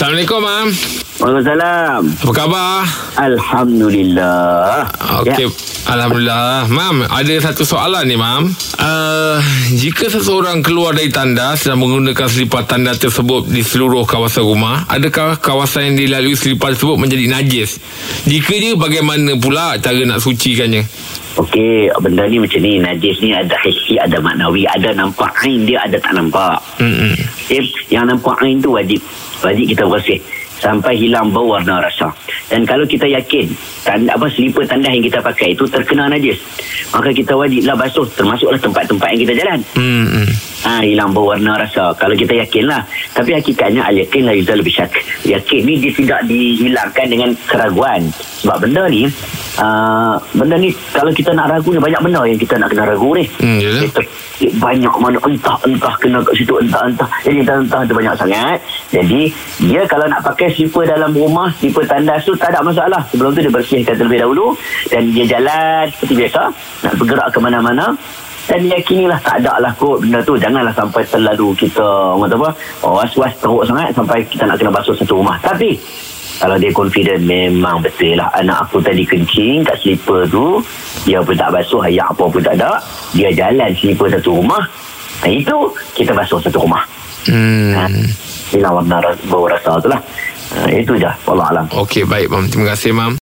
Assalamualaikum, Mam. Waalaikumsalam. Apa khabar? Alhamdulillah. Okey. Ya. Alhamdulillah. Mam, ada satu soalan ni, Mam. Uh, jika seseorang keluar dari tandas dan menggunakan selipar tandas tersebut di seluruh kawasan rumah, adakah kawasan yang dilalui selipar tersebut menjadi najis? Jika dia, bagaimana pula cara nak sucikannya? Okey, benda ni macam ni. Najis ni ada hissi, ada maknawi. Ada nampak ain dia, ada tak nampak. Mm-mm. Okay? Yang nampak ain tu wajib. Wajib kita bersih. Sampai hilang bau warna rasa. Dan kalau kita yakin tanda, apa selipar tandas yang kita pakai itu terkena najis, maka kita wajiblah basuh termasuklah tempat-tempat yang kita jalan. Mm-mm. Ha, hilang bau warna rasa. Kalau kita yakin lah Tapi hakikatnya Al-yakin la yuzal bisyak Yakin ni dia tidak dihilangkan dengan keraguan. Sebab benda ni uh, Benda ni Kalau kita nak ragu ni Banyak benda yang kita nak kena ragu ni. Hmm, yalah. Kita, banyak mana entah-entah kena kat situ entah-entah jadi entah-entah tu banyak sangat. Jadi dia kalau nak pakai slipper dalam rumah slipper tandas tu tak ada masalah. Sebelum tu dia bersihkan terlebih dahulu. Dan dia jalan seperti biasa. Nak bergerak ke mana-mana dan yakinilah tak ada lah kot benda tu janganlah sampai terlalu kita orang apa oh, was-was teruk sangat sampai kita nak kena basuh satu rumah tapi kalau dia confident memang betul lah anak aku tadi kencing kat slipper tu dia pun tak basuh ayak apa pun tak ada dia jalan slipper satu rumah nah, itu kita basuh satu rumah Hmm. ha. hilang warna ras- bau rasa tu lah ha, itu je Allah Alam Okey, baik, Mam. Terima kasih, Mam.